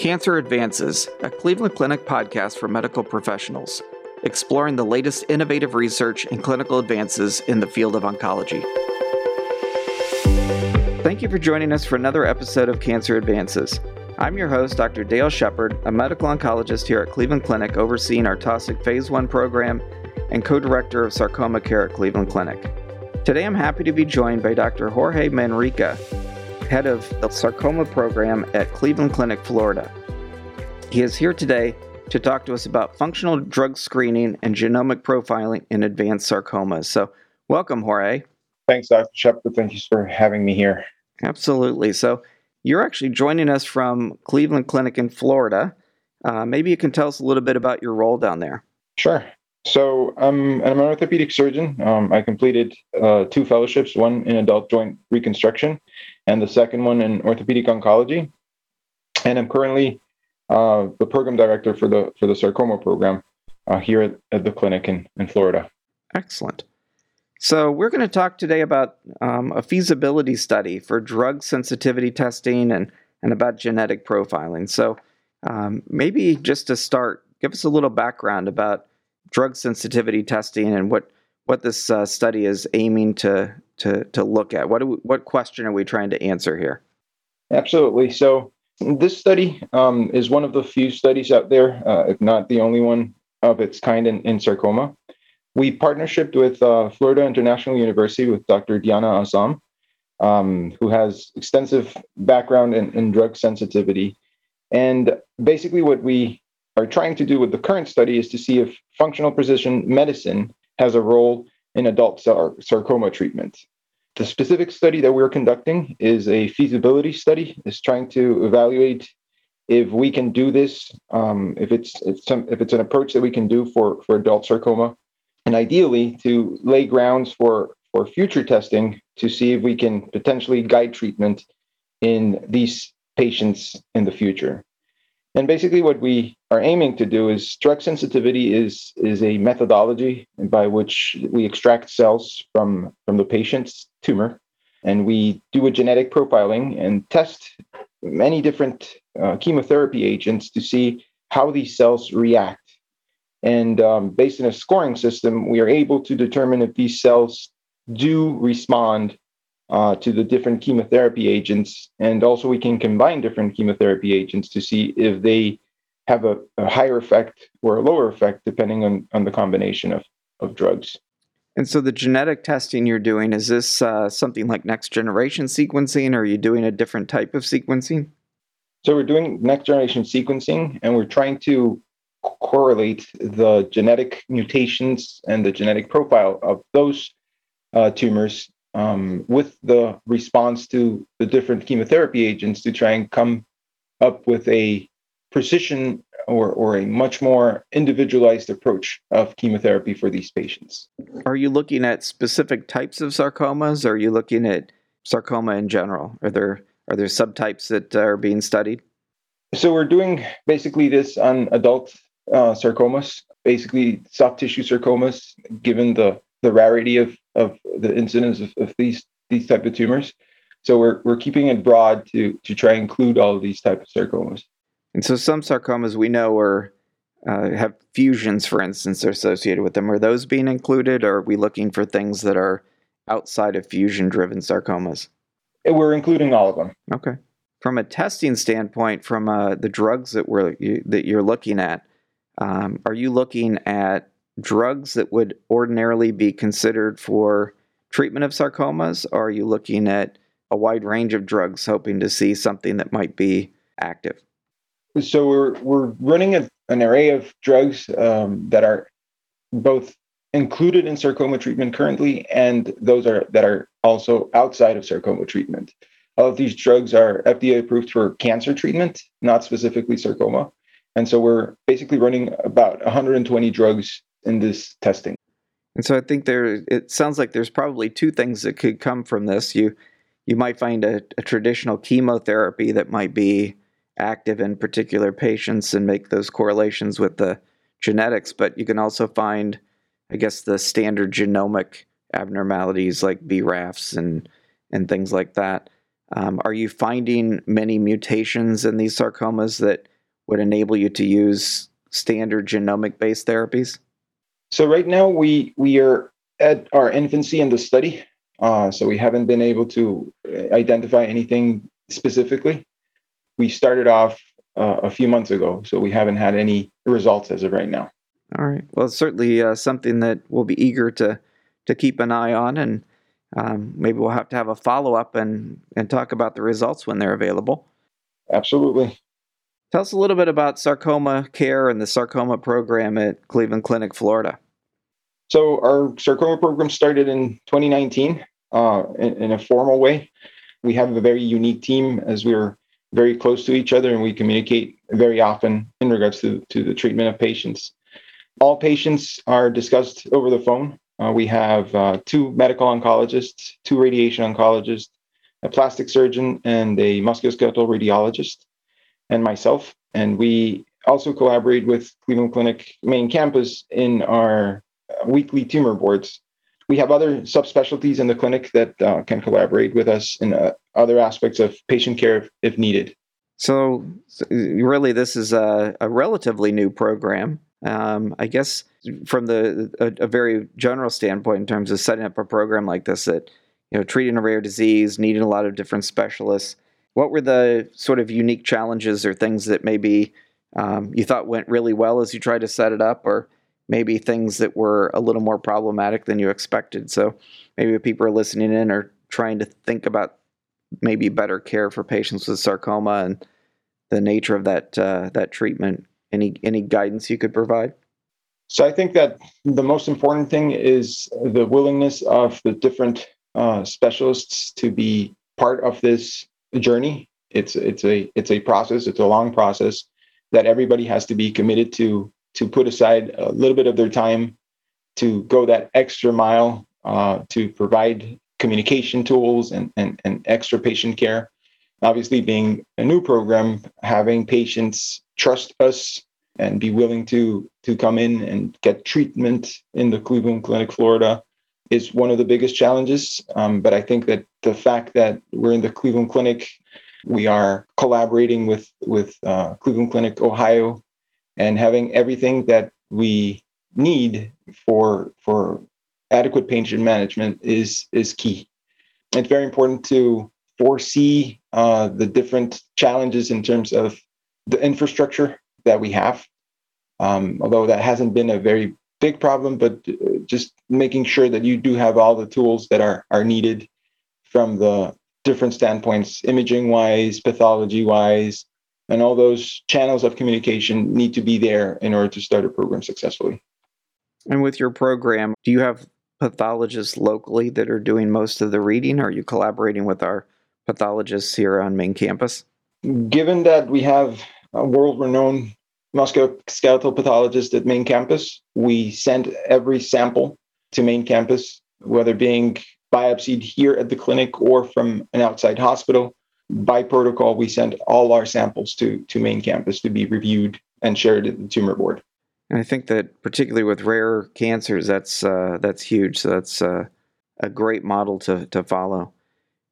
Cancer Advances, a Cleveland Clinic podcast for medical professionals, exploring the latest innovative research and clinical advances in the field of oncology. Thank you for joining us for another episode of Cancer Advances. I'm your host, Dr. Dale Shepard, a medical oncologist here at Cleveland Clinic, overseeing our Taussig Phase 1 program and co director of sarcoma care at Cleveland Clinic. Today I'm happy to be joined by Dr. Jorge Manrique, head of the sarcoma program at Cleveland Clinic, Florida. He is here today to talk to us about functional drug screening and genomic profiling in advanced sarcomas. So, welcome, Jorge. Thanks, Dr. Shepard. Thank you for having me here. Absolutely. So, you're actually joining us from Cleveland Clinic in Florida. Uh, maybe you can tell us a little bit about your role down there. Sure. So I'm, I'm an orthopedic surgeon. Um, I completed uh, two fellowships, one in adult joint reconstruction and the second one in orthopedic oncology. And I'm currently uh, the program director for the for the sarcoma program uh, here at, at, the clinic in, in Florida. Excellent. So we're going to talk today about um, a feasibility study for drug sensitivity testing and, and about genetic profiling. So um, maybe just to start, give us a little background about drug sensitivity testing and what what this uh, study is aiming to to to look at. What we, what question are we trying to answer here? Absolutely. So this study um, is one of the few studies out there, uh, if not the only one of its kind in, in sarcoma. We partnershiped with uh, Florida International University with Dr. Diana Azzam, um, who has extensive background in, in drug sensitivity. And basically, what we are trying to do with the current study is to see if functional precision medicine has a role in adult sar- sarcoma treatment. The specific study that we're conducting is a feasibility study. It's trying to evaluate if we can do this, um, if it's, it's some, if it's an approach that we can do for for adult sarcoma, and ideally to lay grounds for for future testing to see if we can potentially guide treatment in these patients in the future. And basically, what we are aiming to do is drug sensitivity is is a methodology by which we extract cells from from the patient's tumor, and we do a genetic profiling and test many different uh, chemotherapy agents to see how these cells react. And um, based on a scoring system, we are able to determine if these cells do respond uh, to the different chemotherapy agents. And also, we can combine different chemotherapy agents to see if they have a, a higher effect or a lower effect, depending on, on the combination of, of drugs. And so, the genetic testing you're doing is this uh, something like next generation sequencing, or are you doing a different type of sequencing? So, we're doing next generation sequencing, and we're trying to correlate the genetic mutations and the genetic profile of those uh, tumors um, with the response to the different chemotherapy agents to try and come up with a precision or, or a much more individualized approach of chemotherapy for these patients. Are you looking at specific types of sarcomas or are you looking at sarcoma in general? Are there are there subtypes that are being studied? So we're doing basically this on adult uh, sarcomas, basically soft tissue sarcomas, given the the rarity of of the incidence of, of these these type of tumors. So we're we're keeping it broad to to try and include all of these type of sarcomas. And so some sarcomas we know are uh, have fusions, for instance, are associated with them. Are those being included, or are we looking for things that are outside of fusion-driven sarcomas? We're including all of them. Okay. From a testing standpoint, from uh, the drugs that we're you, that you're looking at, um, are you looking at drugs that would ordinarily be considered for treatment of sarcomas? Or are you looking at a wide range of drugs hoping to see something that might be active? So we're we're running a, an array of drugs um, that are both included in sarcoma treatment currently, and those are that are also outside of sarcoma treatment. All of these drugs are FDA approved for cancer treatment, not specifically sarcoma. And so we're basically running about 120 drugs in this testing. And so I think there it sounds like there's probably two things that could come from this. You you might find a, a traditional chemotherapy that might be active in particular patients and make those correlations with the genetics, but you can also find, I guess, the standard genomic abnormalities like BRAFs and and things like that. Um, are you finding many mutations in these sarcomas that would enable you to use standard genomic based therapies? So right now we we are at our infancy in the study, uh, so we haven't been able to identify anything specifically. We started off uh, a few months ago, so we haven't had any results as of right now. All right. Well, it's certainly uh, something that we'll be eager to to keep an eye on, and um, maybe we'll have to have a follow up and and talk about the results when they're available. Absolutely. Tell us a little bit about sarcoma care and the sarcoma program at Cleveland Clinic, Florida. So our sarcoma program started in 2019 uh, in, in, a formal way. We have a very unique team as we're very close to each other and we communicate very often in regards to, to the treatment of patients. All patients are discussed over the phone. Uh, we have uh, two medical oncologists, two radiation oncologists, a plastic surgeon, and a musculoskeletal radiologist, and myself. And we also collaborate with Cleveland Clinic main campus in our weekly tumor boards. We have other subspecialties in the clinic that uh, can collaborate with us in uh, other aspects of patient care if, if needed. So, really, this is a, a relatively new program. Um, I guess from the a, a, very general standpoint, in terms of setting up a program like this, that you know, treating a rare disease, needing a lot of different specialists. What were the sort of unique challenges or things that maybe um, you thought went really well as you tried to set it up, or maybe things that were a little more problematic than you expected. So maybe people are listening in or trying to think about maybe better care for patients with sarcoma and the nature of that uh, that treatment. Any any guidance you could provide? So I think that the most important thing is the willingness of the different uh, specialists to be part of this journey. It's it's a it's a process. It's a long process that everybody has to be committed to to put aside a little bit of their time to go that extra mile uh, to provide communication tools and, and, and extra patient care. Obviously, being a new program, having patients trust us and be willing to to come in and get treatment in the Cleveland Clinic, Florida, is one of the biggest challenges. Um, but I think that the fact that we're in the Cleveland Clinic, we are collaborating with with uh, Cleveland Clinic, Ohio, and having everything that we need for for adequate patient management is is key. It's very important to foresee uh, the different challenges in terms of the infrastructure that we have. Um, although that hasn't been a very big problem, but just making sure that you do have all the tools that are are needed from the different standpoints, imaging wise, pathology wise, and all those channels of communication need to be there in order to start a program successfully. And with your program, do you have pathologists locally that are doing most of the reading? Or are you collaborating with our pathologists here on main campus? Given that we have a world renowned musculoskeletal pathologist at main campus, we send every sample to main campus, whether being biopsied here at the clinic or from an outside hospital by protocol, we send all our samples to, to main campus to be reviewed and shared at the tumor board. And I think that particularly with rare cancers, that's uh, that's huge. So that's uh, a great model to to follow.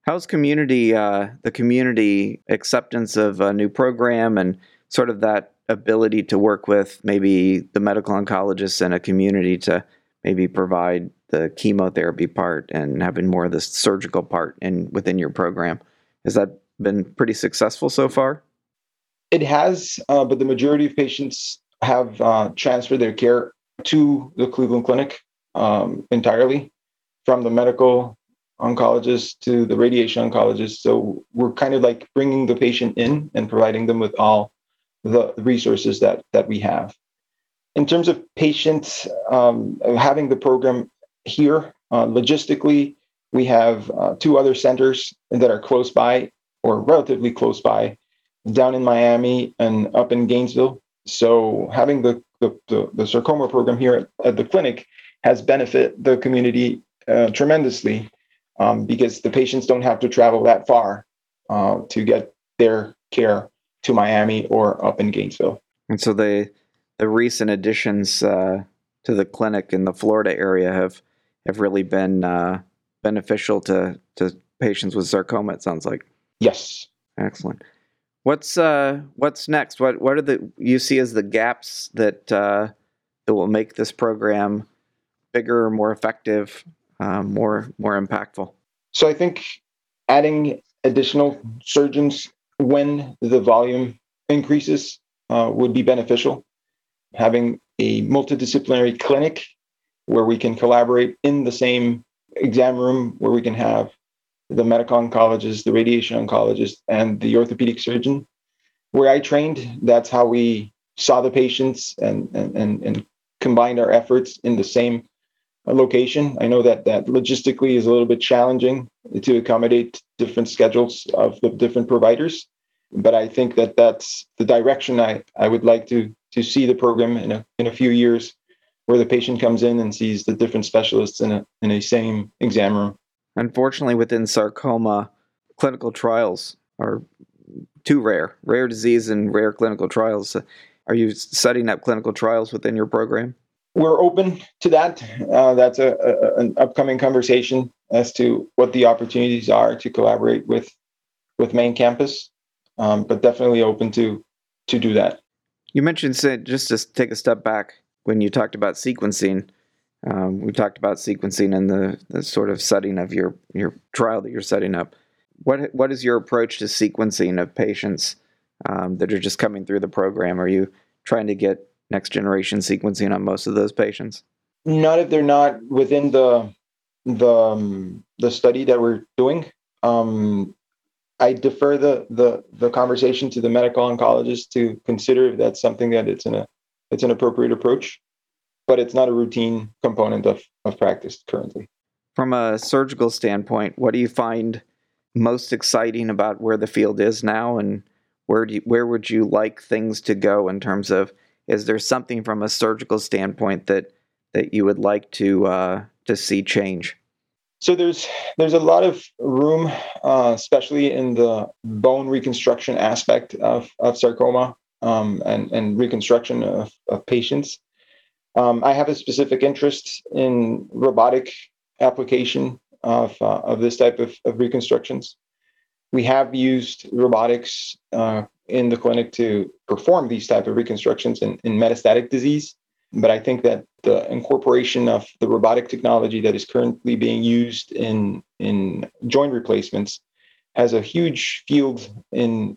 How's community uh, the community acceptance of a new program and sort of that ability to work with maybe the medical oncologists and a community to maybe provide the chemotherapy part and having more of the surgical part in within your program. Has that been pretty successful so far? It has, uh, but the majority of patients have uh, transferred their care to the Cleveland Clinic um, entirely from the medical oncologist to the radiation oncologist. So we're kind of like bringing the patient in and providing them with all the resources that that we have. In terms of patients um, having the program here, uh, logistically, we have uh, two other centers that are close by or relatively close by down in Miami and up in Gainesville. So having the, the, the, the sarcoma program here at, at, the clinic has benefit the community uh, tremendously um, because the patients don't have to travel that far uh, to get their care to Miami or up in Gainesville. And so the the recent additions uh, to the clinic in the Florida area have have really been uh, beneficial to to patients with sarcoma. It sounds like. Yes. Excellent. What's uh what's next? What what are the you see as the gaps that uh, that will make this program bigger, more effective, uh, more more impactful? So I think adding additional surgeons when the volume increases uh, would be beneficial. Having a multidisciplinary clinic where we can collaborate in the same exam room, where we can have the medical oncologist, the radiation oncologist, and the orthopedic surgeon. Where I trained, that's how we saw the patients and, and, and, and combined our efforts in the same location. I know that that logistically is a little bit challenging to accommodate different schedules of the different providers, but I think that that's the direction I, I would like to to see the program in a in a few years, where the patient comes in and sees the different specialists in a in a same exam room. Unfortunately, within sarcoma, clinical trials are too rare. Rare disease and rare clinical trials. Are you setting up clinical trials within your program? We're open to that. Uh, that's a, a, an upcoming conversation as to what the opportunities are to collaborate with with main campus, um, but definitely open to to do that. You mentioned just to take a step back when you talked about sequencing. Um, we talked about sequencing and the, the sort of setting of your your trial that you're setting up. What what is your approach to sequencing of patients um, that are just coming through the program? Are you trying to get next generation sequencing on most of those patients? Not if they're not within the the um, the study that we're doing. Um, I defer the the the conversation to the medical oncologist to consider if that's something that it's an a it's an appropriate approach, but it's not a routine component of of practice currently. From a surgical standpoint, what do you find most exciting about where the field is now, and where do you, where would you like things to go in terms of is there something from a surgical standpoint that that you would like to uh, to see change? So there's there's a lot of room, uh, especially in the bone reconstruction aspect of, of sarcoma um, and and reconstruction of, of patients. Um, I have a specific interest in robotic application of uh, of this type of, of reconstructions. We have used robotics uh, in the clinic to perform these type of reconstructions in, in metastatic disease. But I think that the incorporation of the robotic technology that is currently being used in in joint replacements has a huge field in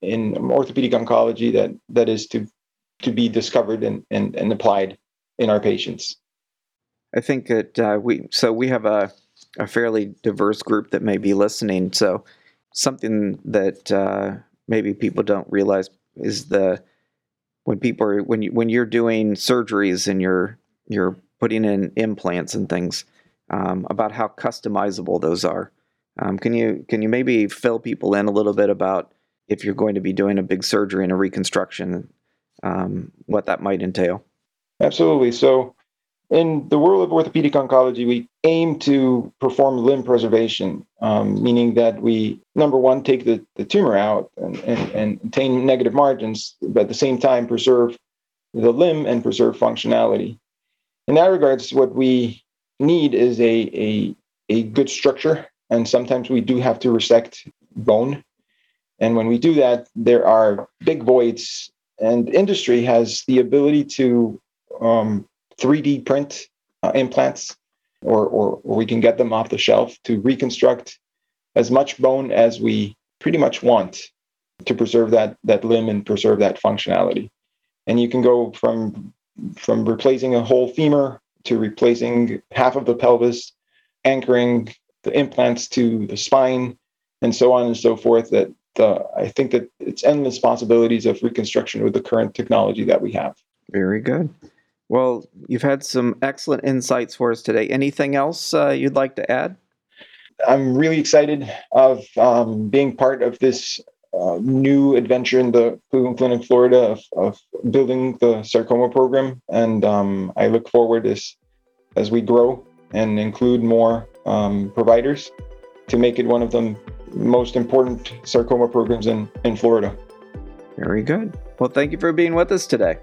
in orthopedic oncology that that is to to be discovered and and, and applied in our patients. I think that uh, we so we have a a fairly diverse group that may be listening. So something that uh, maybe people don't realize is the when people are when you when you're doing surgeries and you're you're putting in implants and things um, about how customizable those are. Um, can you can you maybe fill people in a little bit about if you're going to be doing a big surgery and a reconstruction, um, what that might entail? Absolutely. So in the world of orthopedic oncology, we aim to perform limb preservation, um, meaning that we, number one, take the, the tumor out and, and, and attain negative margins, but at the same time preserve the limb and preserve functionality. In that regards, what we need is a, a, a good structure, and sometimes we do have to resect bone. And when we do that, there are big voids, and industry has the ability to um, 3D print uh, implants, or, or, or we can get them off the shelf to reconstruct as much bone as we pretty much want to preserve that, that limb and preserve that functionality. And you can go from, from replacing a whole femur to replacing half of the pelvis, anchoring the implants to the spine, and so on and so forth. That uh, I think that it's endless possibilities of reconstruction with the current technology that we have. Very good. Well, you've had some excellent insights for us today. Anything else uh, you'd like to add? I'm really excited of um, being part of this uh, new adventure in the Cleveland Clinic, Florida, of, of building the sarcoma program, and um, I look forward as as we grow and include more um, providers to make it one of the most important sarcoma programs in in Florida. Very good. Well, thank you for being with us today.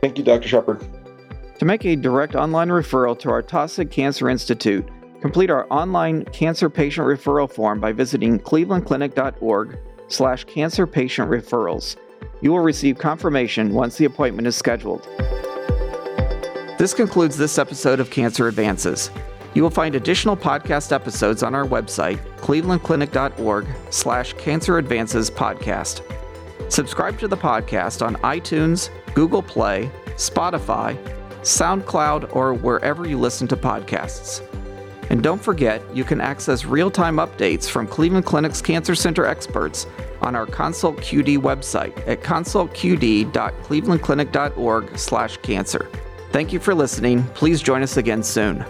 Thank you, Dr. Shepard. To make a direct online referral to our Taussig Cancer Institute, complete our online cancer patient referral form by visiting clevelandclinic.org slash cancer patient referrals. You will receive confirmation once the appointment is scheduled. This concludes this episode of Cancer Advances. You will find additional podcast episodes on our website, clevelandclinic.org slash cancer advances podcast. Subscribe to the podcast on iTunes, Google Play, Spotify, SoundCloud, or wherever you listen to podcasts. And don't forget, you can access real-time updates from Cleveland Clinic's Cancer Center experts on our Consult QD website at consultqd.clevelandclinic.org/cancer. Thank you for listening. Please join us again soon.